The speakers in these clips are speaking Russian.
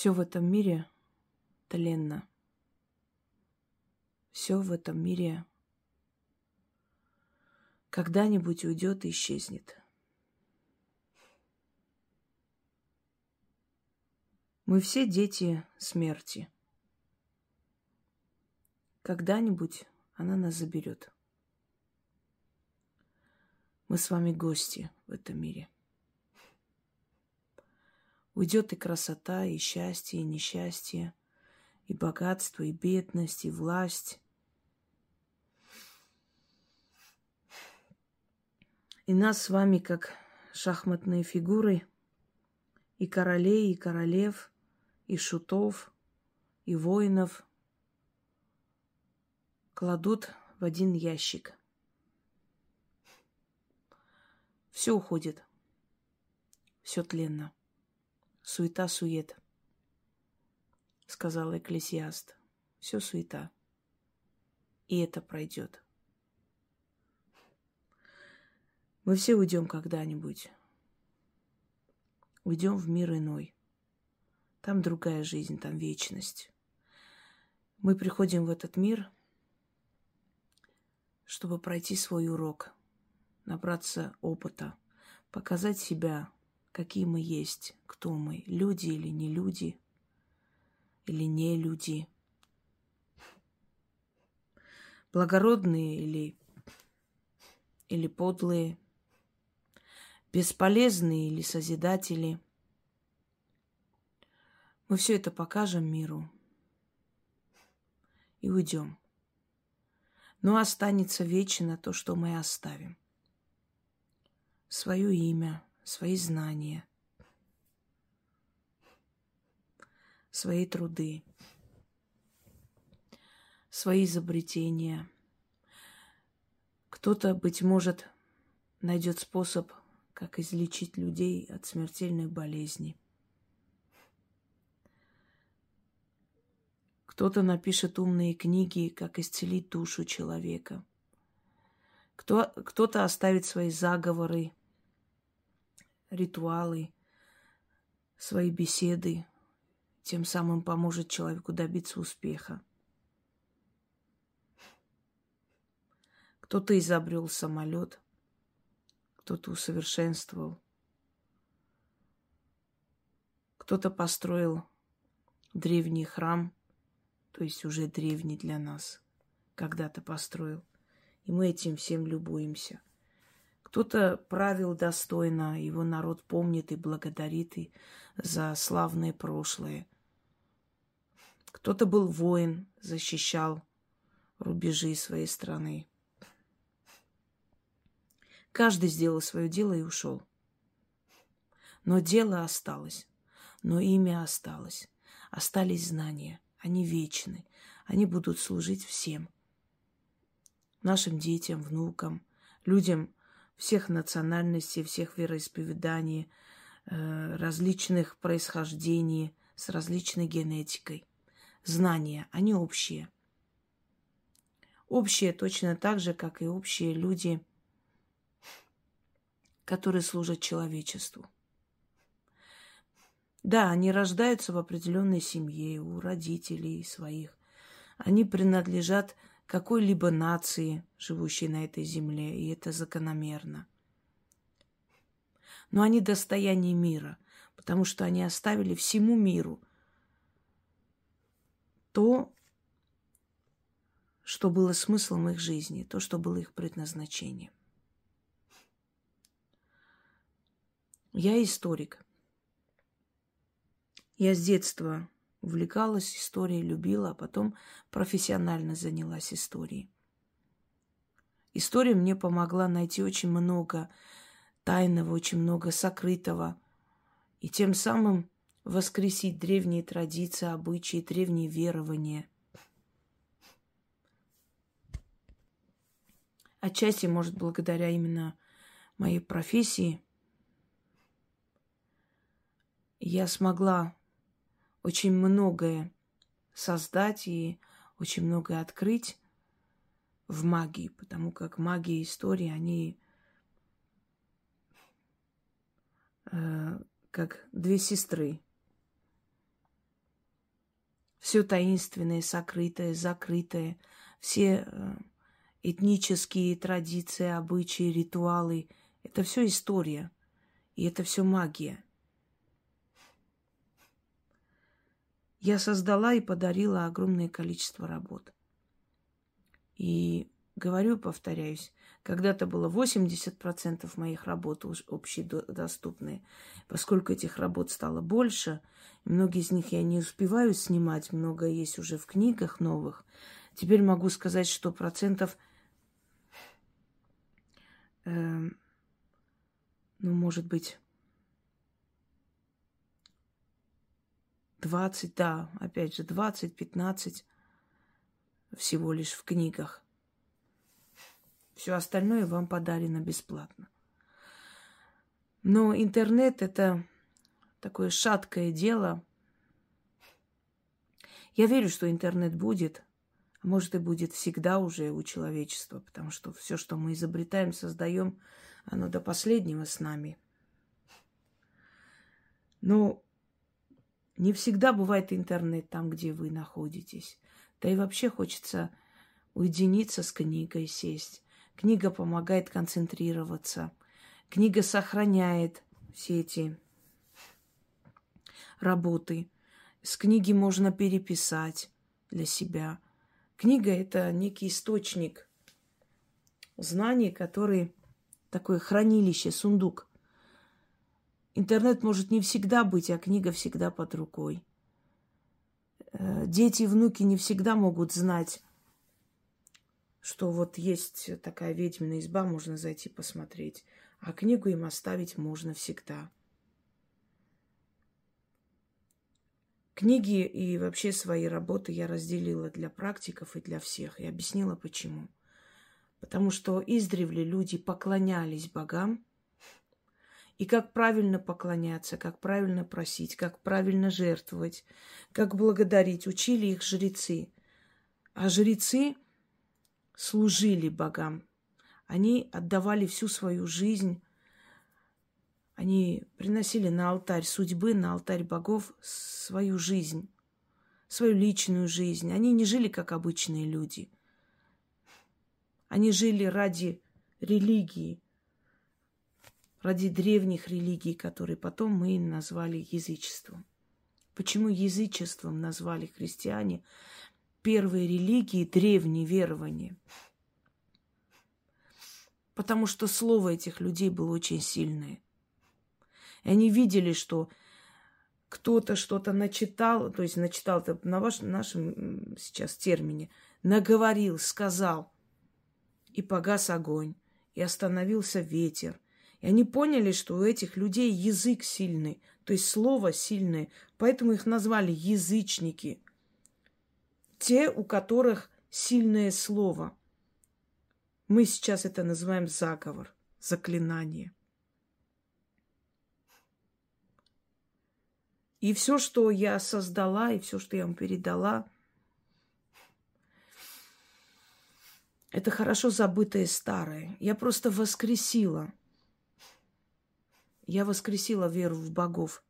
Все в этом мире тленно. Все в этом мире когда-нибудь уйдет и исчезнет. Мы все дети смерти. Когда-нибудь она нас заберет. Мы с вами гости в этом мире. Уйдет и красота, и счастье, и несчастье, и богатство, и бедность, и власть. И нас с вами, как шахматные фигуры, и королей, и королев, и шутов, и воинов кладут в один ящик. Все уходит, все тленно суета-сует, сказал Экклесиаст. Все суета. И это пройдет. Мы все уйдем когда-нибудь. Уйдем в мир иной. Там другая жизнь, там вечность. Мы приходим в этот мир, чтобы пройти свой урок, набраться опыта, показать себя какие мы есть, кто мы, люди или не люди, или не люди, благородные или, или подлые, бесполезные или созидатели. Мы все это покажем миру и уйдем. Но останется вечно то, что мы оставим. Свое имя – свои знания, свои труды, свои изобретения. Кто-то, быть может, найдет способ, как излечить людей от смертельной болезни. Кто-то напишет умные книги, как исцелить душу человека. Кто, кто-то оставит свои заговоры, ритуалы, свои беседы, тем самым поможет человеку добиться успеха. Кто-то изобрел самолет, кто-то усовершенствовал, кто-то построил древний храм, то есть уже древний для нас, когда-то построил. И мы этим всем любуемся – кто-то правил достойно, его народ помнит и благодарит и за славное прошлое. Кто-то был воин, защищал рубежи своей страны. Каждый сделал свое дело и ушел. Но дело осталось, но имя осталось. Остались знания, они вечны, они будут служить всем. Нашим детям, внукам, людям, всех национальностей, всех вероисповеданий, э, различных происхождений, с различной генетикой. Знания, они общие. Общие точно так же, как и общие люди, которые служат человечеству. Да, они рождаются в определенной семье, у родителей своих. Они принадлежат какой-либо нации, живущей на этой земле, и это закономерно. Но они достояние мира, потому что они оставили всему миру то, что было смыслом их жизни, то, что было их предназначением. Я историк. Я с детства увлекалась историей, любила, а потом профессионально занялась историей. История мне помогла найти очень много тайного, очень много сокрытого, и тем самым воскресить древние традиции, обычаи, древние верования. Отчасти, может, благодаря именно моей профессии, я смогла очень многое создать и очень многое открыть в магии, потому как магия и история, они э, как две сестры. все таинственное, сокрытое, закрытое, все э, этнические традиции, обычаи, ритуалы. Это все история. И это все магия. Я создала и подарила огромное количество работ. И говорю, повторяюсь, когда-то было 80% моих работ общедоступные. Поскольку этих работ стало больше, многие из них я не успеваю снимать, много есть уже в книгах новых. Теперь могу сказать, что процентов, э, ну, может быть, 20, да, опять же, 20-15 всего лишь в книгах. Все остальное вам подарено бесплатно. Но интернет это такое шаткое дело. Я верю, что интернет будет, а может и будет всегда уже у человечества, потому что все, что мы изобретаем, создаем, оно до последнего с нами. Но не всегда бывает интернет там, где вы находитесь. Да и вообще хочется уединиться с книгой, сесть. Книга помогает концентрироваться. Книга сохраняет все эти работы. С книги можно переписать для себя. Книга – это некий источник знаний, который такое хранилище, сундук. Интернет может не всегда быть, а книга всегда под рукой. Э, дети и внуки не всегда могут знать, что вот есть такая ведьмина изба, можно зайти посмотреть. А книгу им оставить можно всегда. Книги и вообще свои работы я разделила для практиков и для всех. И объяснила почему. Потому что издревле люди поклонялись богам – и как правильно поклоняться, как правильно просить, как правильно жертвовать, как благодарить. Учили их жрецы. А жрецы служили богам. Они отдавали всю свою жизнь. Они приносили на алтарь судьбы, на алтарь богов свою жизнь, свою личную жизнь. Они не жили как обычные люди. Они жили ради религии, ради древних религий, которые потом мы назвали язычеством. Почему язычеством назвали христиане первые религии, древние верования? Потому что слово этих людей было очень сильное. И они видели, что кто-то что-то начитал, то есть начитал это на ваш, нашем сейчас термине, наговорил, сказал, и погас огонь, и остановился ветер – и они поняли, что у этих людей язык сильный, то есть слово сильное, поэтому их назвали язычники. Те, у которых сильное слово. Мы сейчас это называем заговор, заклинание. И все, что я создала, и все, что я вам передала, это хорошо забытое старое. Я просто воскресила – я воскресила веру в богов.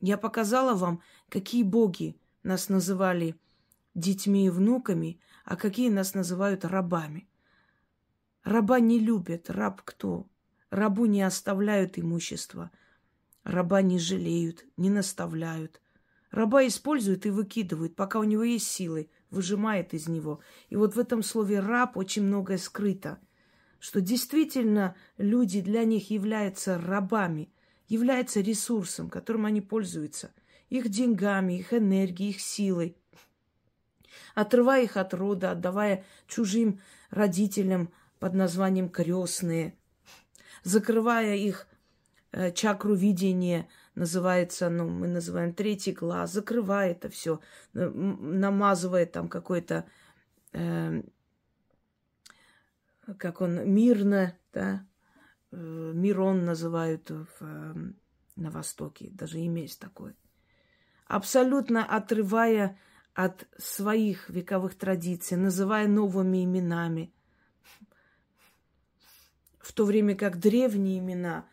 Я показала вам, какие боги нас называли детьми и внуками, а какие нас называют рабами. Раба не любят. Раб кто? Рабу не оставляют имущество. Раба не жалеют, не наставляют. Раба используют и выкидывают, пока у него есть силы, выжимает из него. И вот в этом слове «раб» очень многое скрыто – что действительно люди для них являются рабами, являются ресурсом, которым они пользуются, их деньгами, их энергией, их силой, отрывая их от рода, отдавая чужим родителям под названием крестные, закрывая их э, чакру видения, называется, ну, мы называем третий глаз, закрывая это все, намазывая там какой-то э, как он мирно, да, э, Мирон называют в, эм, на Востоке, даже имя есть такое. Абсолютно отрывая от своих вековых традиций, называя новыми именами, в то время как древние имена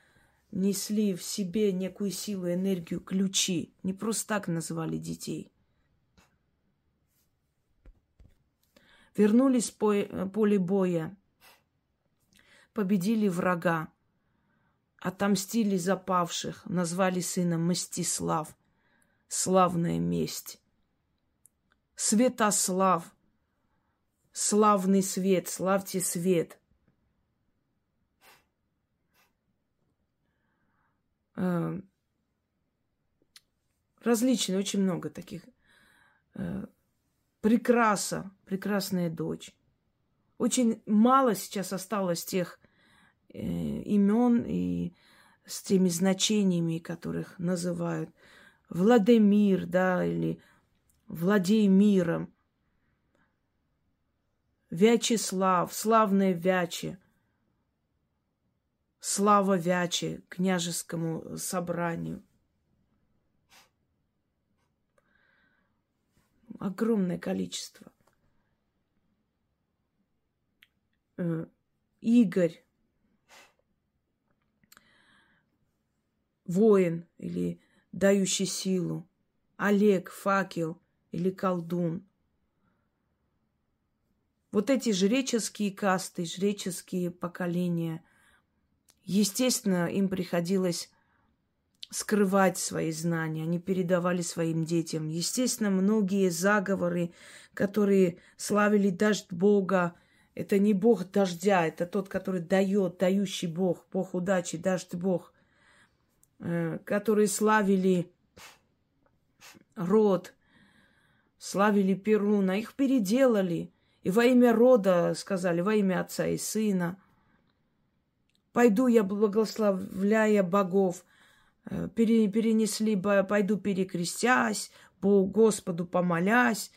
несли в себе некую силу, энергию, ключи, не просто так называли детей. Вернулись с поле боя победили врага, отомстили запавших, назвали сына Мстислав, славная месть. Светослав, славный свет, славьте свет. Э, различные, очень много таких. Э, прекраса, прекрасная дочь. Очень мало сейчас осталось тех имен и с теми значениями, которых называют. Владимир, да, или владей миром. Вячеслав, славное Вяче. Слава Вяче, княжескому собранию. Огромное количество. Э, Игорь, воин или дающий силу. Олег, факел или колдун. Вот эти жреческие касты, жреческие поколения – Естественно, им приходилось скрывать свои знания, они передавали своим детям. Естественно, многие заговоры, которые славили дождь Бога, это не Бог дождя, это тот, который дает, дающий Бог, Бог удачи, дождь Бог, которые славили род, славили Перуна, их переделали. И во имя рода сказали, во имя отца и сына – Пойду я, благословляя богов, э, перенесли, пойду перекрестясь, по Господу помолясь.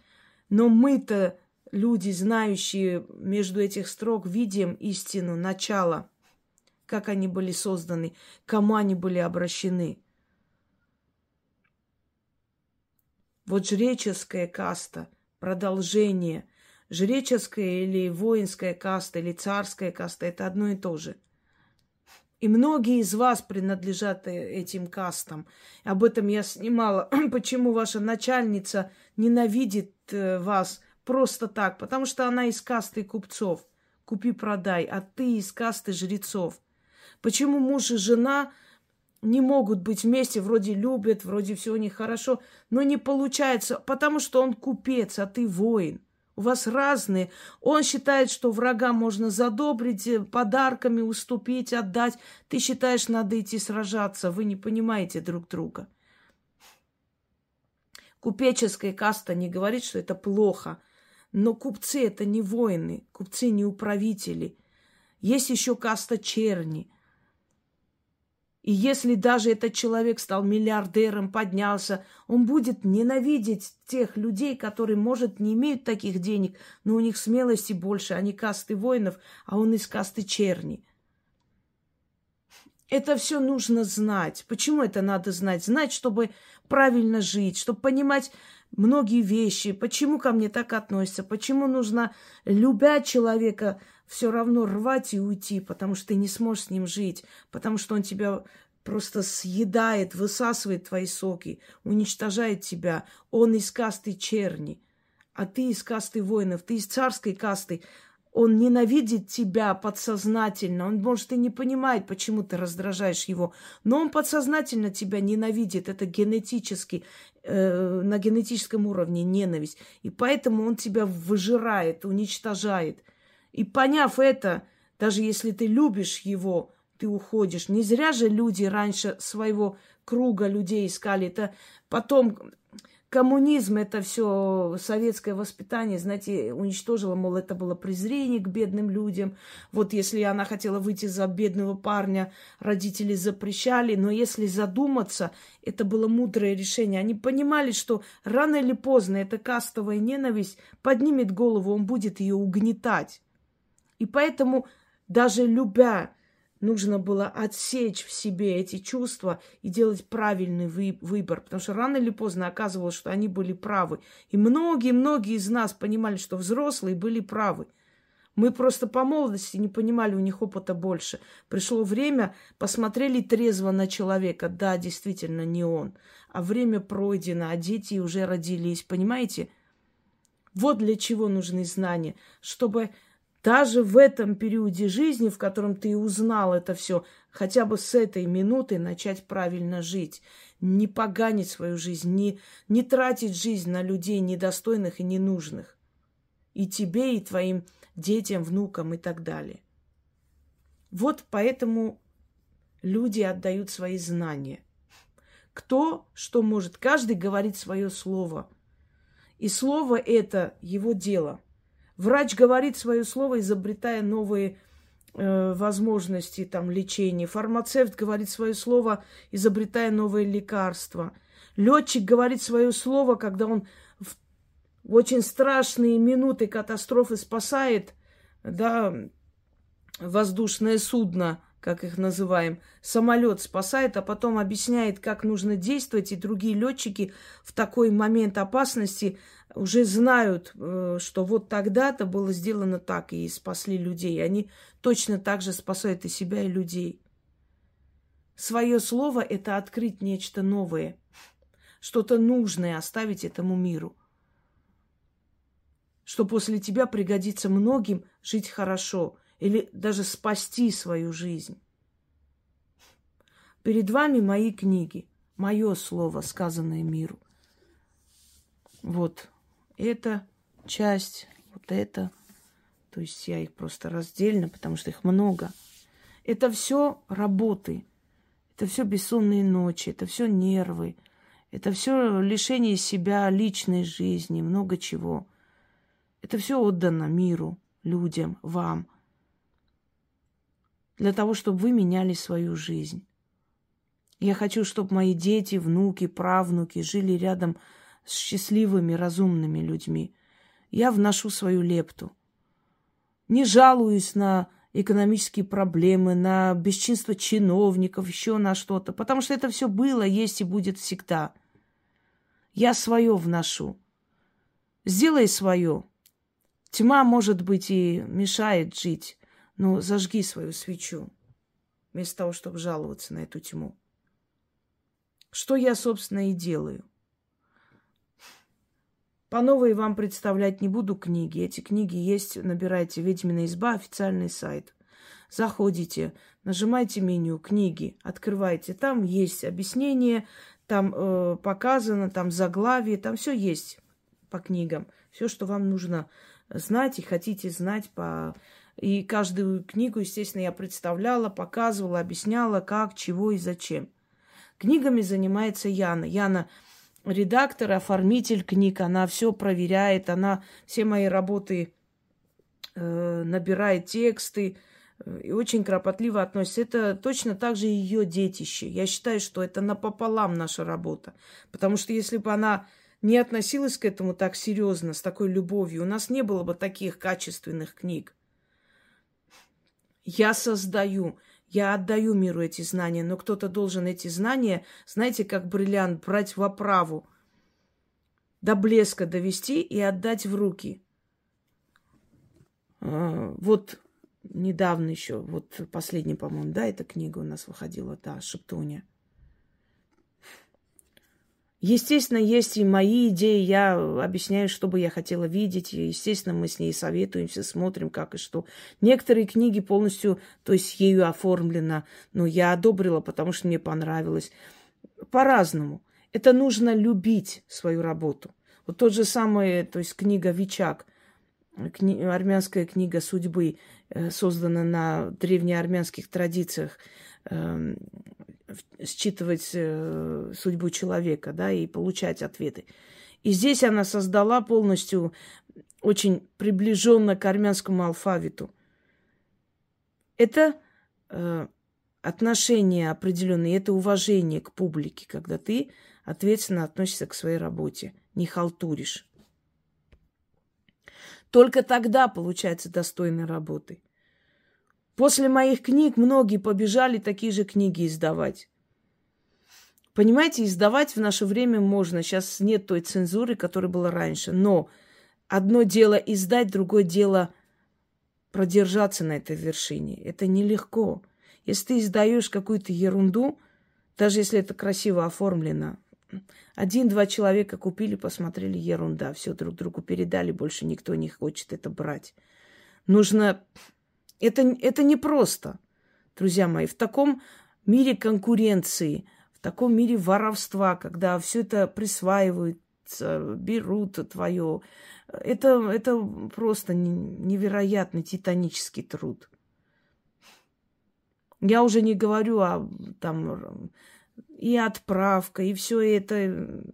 Но мы-то, люди, знающие между этих строк, видим истину, начало, как они были созданы, кому они были обращены. Вот жреческая каста, продолжение. Жреческая или воинская каста, или царская каста – это одно и то же – и многие из вас принадлежат этим кастам. Об этом я снимала. Почему ваша начальница ненавидит э, вас просто так? Потому что она из касты купцов. Купи-продай. А ты из касты жрецов. Почему муж и жена не могут быть вместе, вроде любят, вроде все у них хорошо, но не получается, потому что он купец, а ты воин. У вас разные. Он считает, что врага можно задобрить, э, подарками уступить, отдать. Ты считаешь, надо идти сражаться. Вы не понимаете друг друга. Купеческая каста не говорит, что это плохо. Но купцы это не воины, купцы не управители. Есть еще каста черни. И если даже этот человек стал миллиардером, поднялся, он будет ненавидеть тех людей, которые, может, не имеют таких денег, но у них смелости больше. Они касты воинов, а он из касты черни. Это все нужно знать. Почему это надо знать? Знать, чтобы правильно жить, чтобы понимать многие вещи, почему ко мне так относятся, почему нужно, любя человека, все равно рвать и уйти, потому что ты не сможешь с ним жить, потому что он тебя просто съедает, высасывает твои соки, уничтожает тебя. Он из касты черни, а ты из касты воинов, ты из царской касты. Он ненавидит тебя подсознательно. Он, может, и не понимает, почему ты раздражаешь его. Но он подсознательно тебя ненавидит. Это генетически, э, на генетическом уровне ненависть. И поэтому он тебя выжирает, уничтожает. И поняв это, даже если ты любишь его, ты уходишь. Не зря же люди раньше своего круга людей искали. Это потом коммунизм, это все советское воспитание, знаете, уничтожило, мол, это было презрение к бедным людям. Вот если она хотела выйти за бедного парня, родители запрещали. Но если задуматься, это было мудрое решение. Они понимали, что рано или поздно эта кастовая ненависть поднимет голову, он будет ее угнетать. И поэтому даже любя, нужно было отсечь в себе эти чувства и делать правильный вы- выбор. Потому что рано или поздно оказывалось, что они были правы. И многие-многие из нас понимали, что взрослые были правы. Мы просто по молодости не понимали, у них опыта больше. Пришло время, посмотрели трезво на человека. Да, действительно, не он. А время пройдено, а дети уже родились. Понимаете? Вот для чего нужны знания, чтобы даже в этом периоде жизни, в котором ты узнал это все, хотя бы с этой минуты начать правильно жить, не поганить свою жизнь, не, не тратить жизнь на людей недостойных и ненужных. И тебе, и твоим детям, внукам и так далее. Вот поэтому люди отдают свои знания. Кто что может, каждый говорит свое слово. И слово это его дело. Врач говорит свое слово, изобретая новые э, возможности там, лечения. Фармацевт говорит свое слово, изобретая новые лекарства. Летчик говорит свое слово, когда он в, очень страшные минуты катастрофы спасает да, воздушное судно как их называем, самолет спасает, а потом объясняет, как нужно действовать, и другие летчики в такой момент опасности уже знают, э, что вот тогда-то было сделано так, и спасли людей. Они точно так же спасают и себя, и людей. Свое слово – это открыть нечто новое, что-то нужное оставить этому миру, что после тебя пригодится многим жить хорошо – или даже спасти свою жизнь. Перед вами мои книги, мое слово, сказанное миру. Вот эта часть, вот это. То есть я их просто раздельно, потому что их много. Это все работы, это все бессонные ночи, это все нервы, это все лишение себя личной жизни, много чего. Это все отдано миру, людям, вам – для того, чтобы вы меняли свою жизнь. Я хочу, чтобы мои дети, внуки, правнуки жили рядом с счастливыми, разумными людьми. Я вношу свою лепту. Не жалуюсь на экономические проблемы, на бесчинство чиновников, еще на что-то, потому что это все было, есть и будет всегда. Я свое вношу. Сделай свое. Тьма, может быть, и мешает жить, ну, зажги свою свечу, вместо того, чтобы жаловаться на эту тьму. Что я, собственно, и делаю. По новой вам представлять не буду книги. Эти книги есть, набирайте «Ведьмина изба», официальный сайт. Заходите, нажимайте меню «Книги», открывайте. Там есть объяснение, там э, показано, там заглавие, там все есть по книгам. Все, что вам нужно знать и хотите знать по и каждую книгу, естественно, я представляла, показывала, объясняла, как, чего и зачем. Книгами занимается Яна. Яна редактор, оформитель книг, она все проверяет, она все мои работы э, набирает тексты э, и очень кропотливо относится. Это точно так же ее детище. Я считаю, что это напополам наша работа. Потому что если бы она не относилась к этому так серьезно, с такой любовью, у нас не было бы таких качественных книг. Я создаю, я отдаю миру эти знания, но кто-то должен эти знания, знаете, как бриллиант, брать в оправу, до блеска довести и отдать в руки. А, вот недавно еще, вот последняя, по-моему, да, эта книга у нас выходила, да, Шептуня. Естественно, есть и мои идеи, я объясняю, что бы я хотела видеть. Естественно, мы с ней советуемся, смотрим, как и что. Некоторые книги полностью, то есть ею оформлено, но я одобрила, потому что мне понравилось. По-разному. Это нужно любить свою работу. Вот тот же самый, то есть книга «Вичак», кни, армянская книга судьбы, э, создана на древнеармянских традициях, э, считывать э, судьбу человека, да, и получать ответы. И здесь она создала полностью очень приближенно к армянскому алфавиту. Это э, отношение определенное, это уважение к публике, когда ты ответственно относишься к своей работе, не халтуришь. Только тогда получается достойной работы. После моих книг многие побежали такие же книги издавать. Понимаете, издавать в наше время можно. Сейчас нет той цензуры, которая была раньше. Но одно дело издать, другое дело продержаться на этой вершине. Это нелегко. Если ты издаешь какую-то ерунду, даже если это красиво оформлено один-два человека купили, посмотрели, ерунда, все друг другу передали, больше никто не хочет это брать. Нужно... Это, это непросто, друзья мои. В таком мире конкуренции, в таком мире воровства, когда все это присваивается, берут твое, это, это просто невероятный титанический труд. Я уже не говорю о там и отправка, и все это.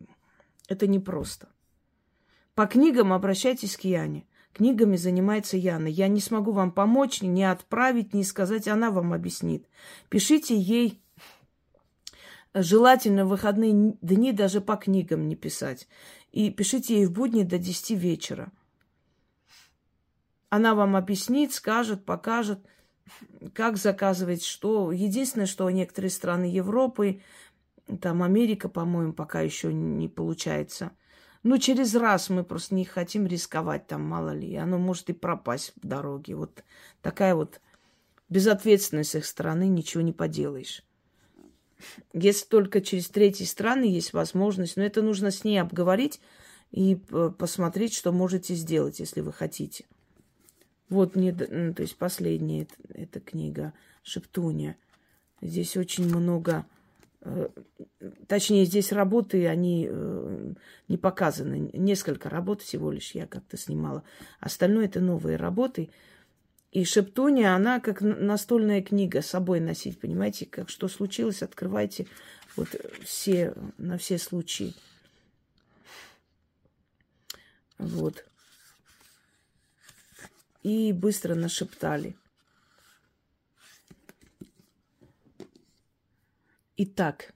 Это непросто. По книгам обращайтесь к Яне. Книгами занимается Яна. Я не смогу вам помочь, ни отправить, ни сказать, она вам объяснит. Пишите ей желательно в выходные дни даже по книгам не писать. И пишите ей в будни до 10 вечера. Она вам объяснит, скажет, покажет, как заказывать что. Единственное, что некоторые страны Европы, там Америка, по-моему, пока еще не получается. Ну, через раз мы просто не хотим рисковать, там, мало ли. Оно может и пропасть в дороге. Вот такая вот безответственность с их стороны, ничего не поделаешь. Если только через третьи страны есть возможность, но это нужно с ней обговорить и посмотреть, что можете сделать, если вы хотите. Вот мне, то есть последняя эта книга «Шептуния». Здесь очень много, точнее, здесь работы, они э, не показаны. Несколько работ всего лишь я как-то снимала. Остальное это новые работы – и Шептуния, она как настольная книга с собой носить, понимаете, как что случилось, открывайте вот все, на все случаи. Вот. И быстро нашептали. Итак,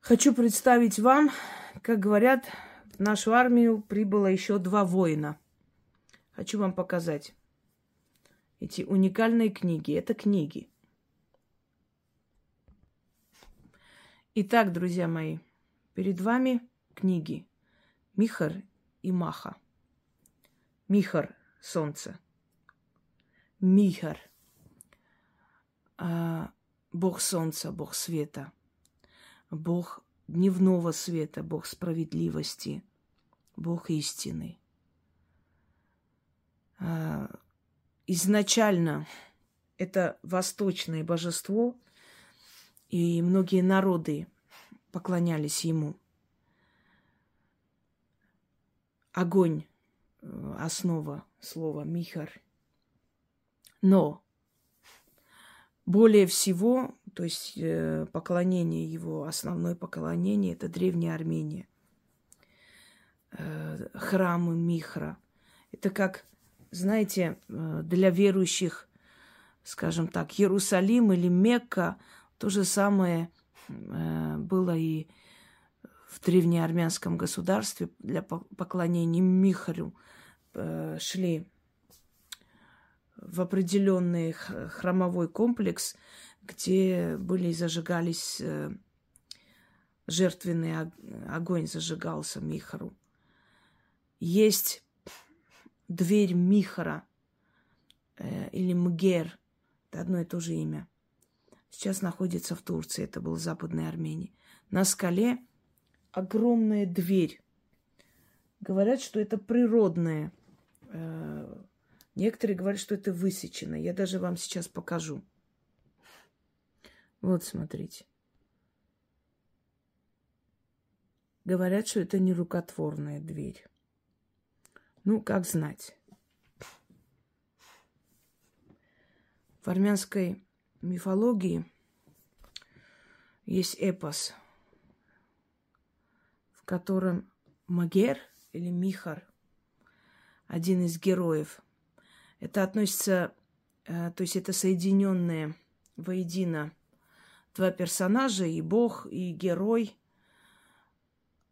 хочу представить вам, как говорят, в нашу армию прибыло еще два воина – Хочу вам показать эти уникальные книги. Это книги. Итак, друзья мои, перед вами книги Михар и Маха. Михар – солнце. Михар Бог солнца, Бог света, Бог дневного света, Бог справедливости, Бог истины – а, изначально это восточное божество, и многие народы поклонялись ему. Огонь э, – основа слова «михар». Но более всего, то есть э, поклонение его, основное поклонение – это Древняя Армения. Э, храмы Михра. Это как знаете, э, для верующих, скажем так, Иерусалим или Мекка, то же самое было и в древнеармянском государстве для поклонения Михарю шли в определенный храмовой комплекс, где были зажигались жертвенный огонь зажигался Михару. Есть дверь Михара э, или Мгер. Это одно и то же имя. Сейчас находится в Турции. Это был Западной Армении. На скале огромная дверь. Говорят, что это природная. Некоторые говорят, что это высечено. Я даже вам сейчас покажу. Вот, смотрите. Говорят, что это не рукотворная дверь. Ну, как знать. В армянской мифологии есть эпос, в котором Магер или Михар, один из героев, это относится, э, то есть это соединенные воедино два персонажа, и бог, и герой –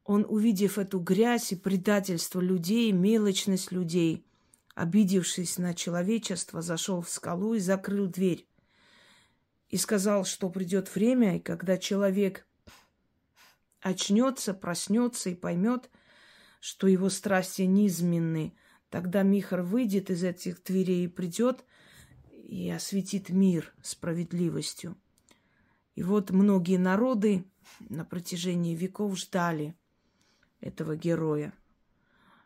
он, увидев эту грязь и предательство людей, мелочность людей, обидевшись на человечество, зашел в скалу и закрыл дверь. И сказал, что придет время, и когда человек очнется, проснется и поймет, что его страсти низменны, тогда Михар выйдет из этих дверей и придет и осветит мир справедливостью. И вот многие народы на протяжении веков ждали этого героя.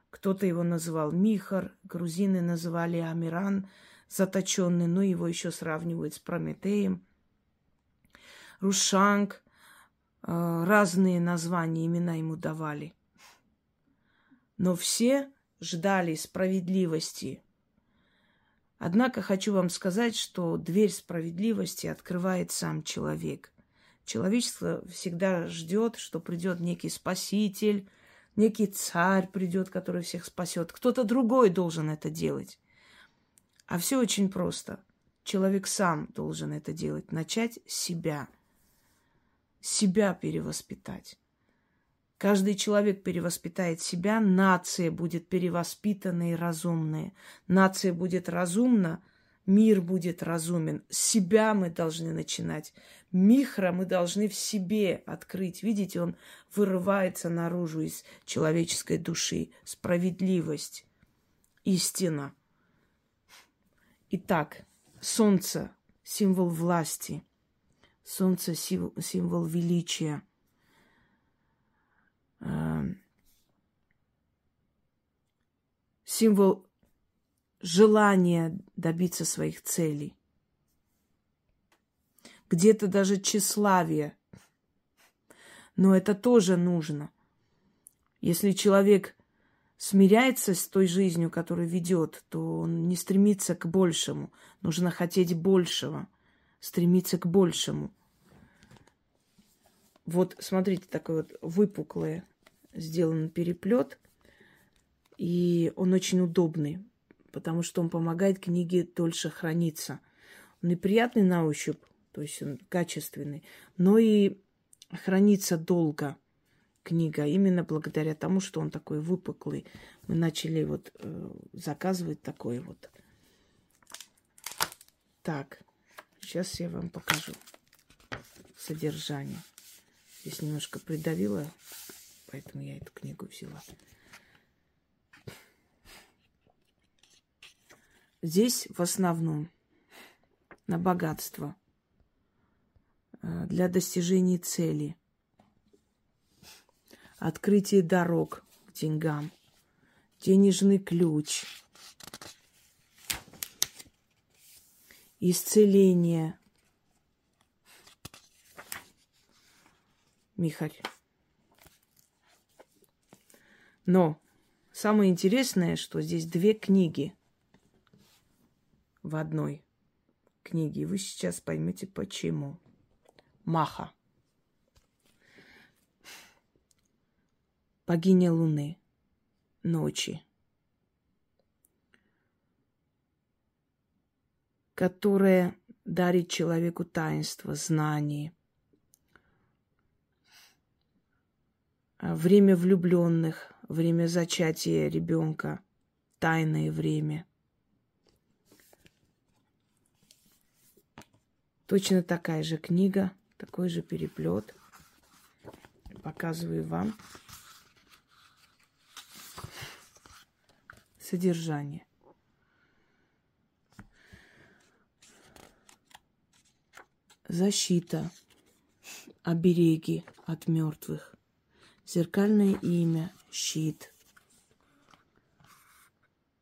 Кто-то его называл Михар, грузины называли Амиран, заточенный, но его еще сравнивают с Прометеем. Рушанг, э, разные названия, имена ему давали. Но все ждали справедливости. Однако хочу вам сказать, что дверь справедливости открывает сам человек. Человечество всегда ждет, что придет некий спаситель, некий царь придет, который всех спасет. Кто-то другой должен это делать. А все очень просто. Человек сам должен это делать. Начать с себя. Себя перевоспитать. Каждый человек перевоспитает себя, нация будет перевоспитанная и разумная. Нация будет разумна, мир будет разумен. Себя мы должны начинать. Михра мы должны в себе открыть. Видите, он вырывается наружу из человеческой души. Справедливость, истина. Итак, солнце – символ власти. Солнце – символ величия – символ желания добиться своих целей. Где-то даже тщеславие. Но это тоже нужно. Если человек смиряется с той жизнью, которую ведет, то он не стремится к большему. Нужно хотеть большего, стремиться к большему. Вот, смотрите, такой вот выпуклый сделан переплет. И он очень удобный, потому что он помогает книге дольше храниться. Он и приятный на ощупь, то есть он качественный, но и хранится долго книга, именно благодаря тому, что он такой выпуклый. Мы начали вот э, заказывать такой вот. Так, сейчас я вам покажу содержание. Здесь немножко придавила, поэтому я эту книгу взяла. Здесь в основном на богатство, э, для достижения цели, открытие дорог к деньгам, денежный ключ, исцеление, Михарь. Но самое интересное, что здесь две книги в одной книге. Вы сейчас поймете почему. Маха. Богиня Луны. Ночи. Которая дарит человеку таинство, знание – время влюбленных, время зачатия ребенка, тайное время. Точно такая же книга, такой же переплет. Показываю вам содержание. Защита, обереги от мертвых зеркальное имя, щит,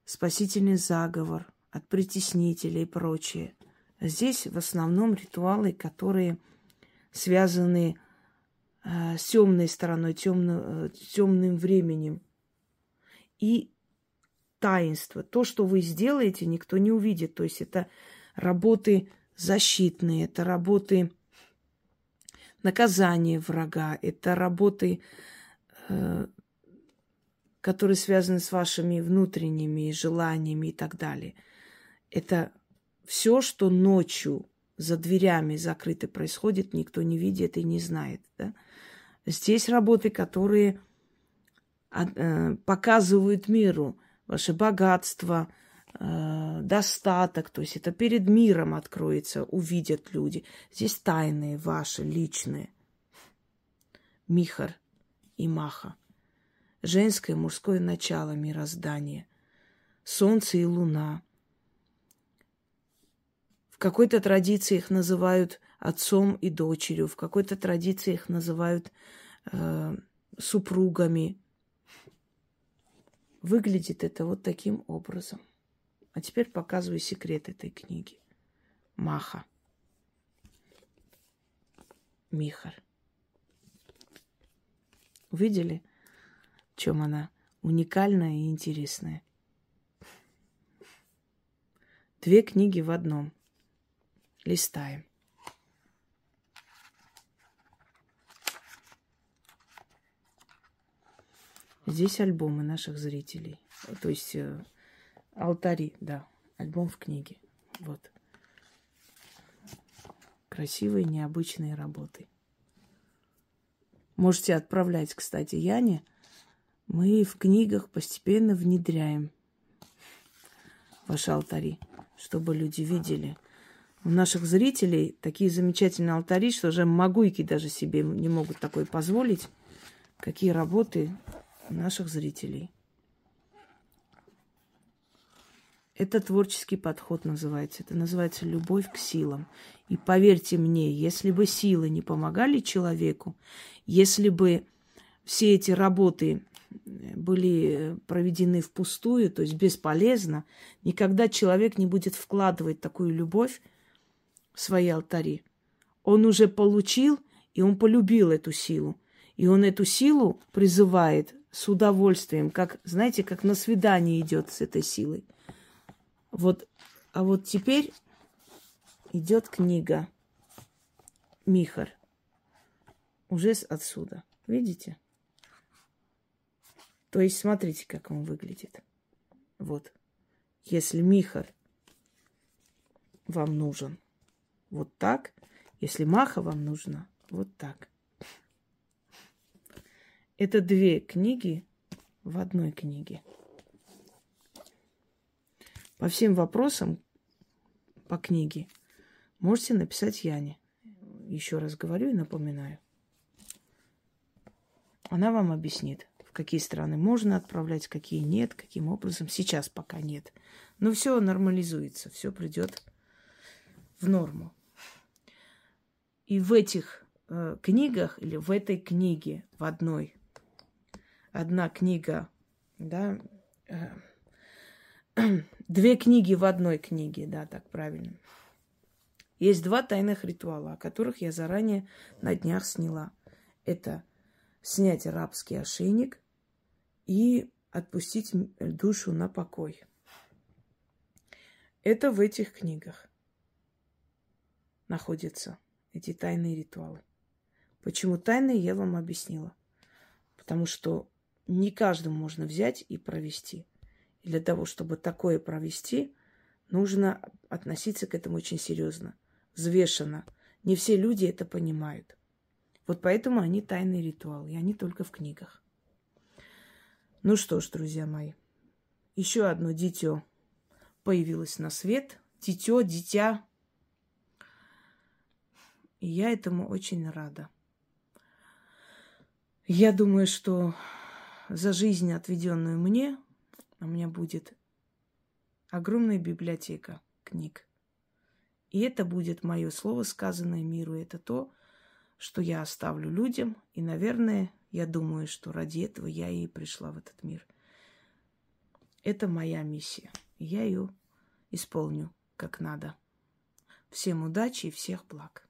спасительный заговор от притеснителей и прочее. Здесь в основном ритуалы, которые связаны э, с темной стороной, темно, э, темным временем. И таинство. То, что вы сделаете, никто не увидит. То есть это работы защитные, это работы наказания врага, это работы которые связаны с вашими внутренними желаниями и так далее. Это все, что ночью за дверями закрыто происходит, никто не видит и не знает. Да? Здесь работы, которые э, показывают миру ваше богатство, э, достаток, то есть это перед миром откроется, увидят люди. Здесь тайные ваши, личные. Михар – и маха. Женское и мужское начало мироздания. Солнце и луна. В какой-то традиции их называют отцом и дочерью. В какой-то традиции их называют э, супругами. Выглядит это вот таким образом. А теперь показываю секрет этой книги. Маха. Михар. Видели, в чем она уникальная и интересная? Две книги в одном. Листаем. Здесь альбомы наших зрителей. То есть э, алтари, да. Альбом в книге. Вот. Красивые, необычные работы. Можете отправлять, кстати, Яне. Мы в книгах постепенно внедряем ваши алтари, чтобы люди видели. У наших зрителей такие замечательные алтари, что уже могуйки даже себе не могут такое позволить. Какие работы наших зрителей. Это творческий подход называется. Это называется любовь к силам. И поверьте мне, если бы силы не помогали человеку, если бы все эти работы были проведены впустую, то есть бесполезно, никогда человек не будет вкладывать такую любовь в свои алтари. Он уже получил, и он полюбил эту силу. И он эту силу призывает с удовольствием, как, знаете, как на свидание идет с этой силой. Вот, а вот теперь идет книга Михар. Уже отсюда. Видите? То есть смотрите, как он выглядит. Вот. Если Михар вам нужен вот так, если Маха вам нужна вот так. Это две книги в одной книге. По всем вопросам по книге можете написать Яне. Еще раз говорю и напоминаю. Она вам объяснит, в какие страны можно отправлять, какие нет, каким образом. Сейчас пока нет. Но все нормализуется, все придет в норму. И в этих э, книгах или в этой книге в одной одна книга, да, э, две книги в одной книге, да, так правильно. Есть два тайных ритуала, о которых я заранее на днях сняла. Это снять рабский ошейник и отпустить душу на покой. Это в этих книгах находятся эти тайные ритуалы. Почему тайные, я вам объяснила. Потому что не каждому можно взять и провести. И для того, чтобы такое провести, нужно относиться к этому очень серьезно, взвешенно. Не все люди это понимают. Вот поэтому они тайный ритуал, и они только в книгах. Ну что ж, друзья мои, еще одно дитё появилось на свет. Дитё, дитя. И я этому очень рада. Я думаю, что за жизнь, отведенную мне, у меня будет огромная библиотека книг. И это будет мое слово, сказанное миру. Это то, что я оставлю людям. И, наверное, я думаю, что ради этого я и пришла в этот мир. Это моя миссия. Я ее исполню как надо. Всем удачи и всех благ.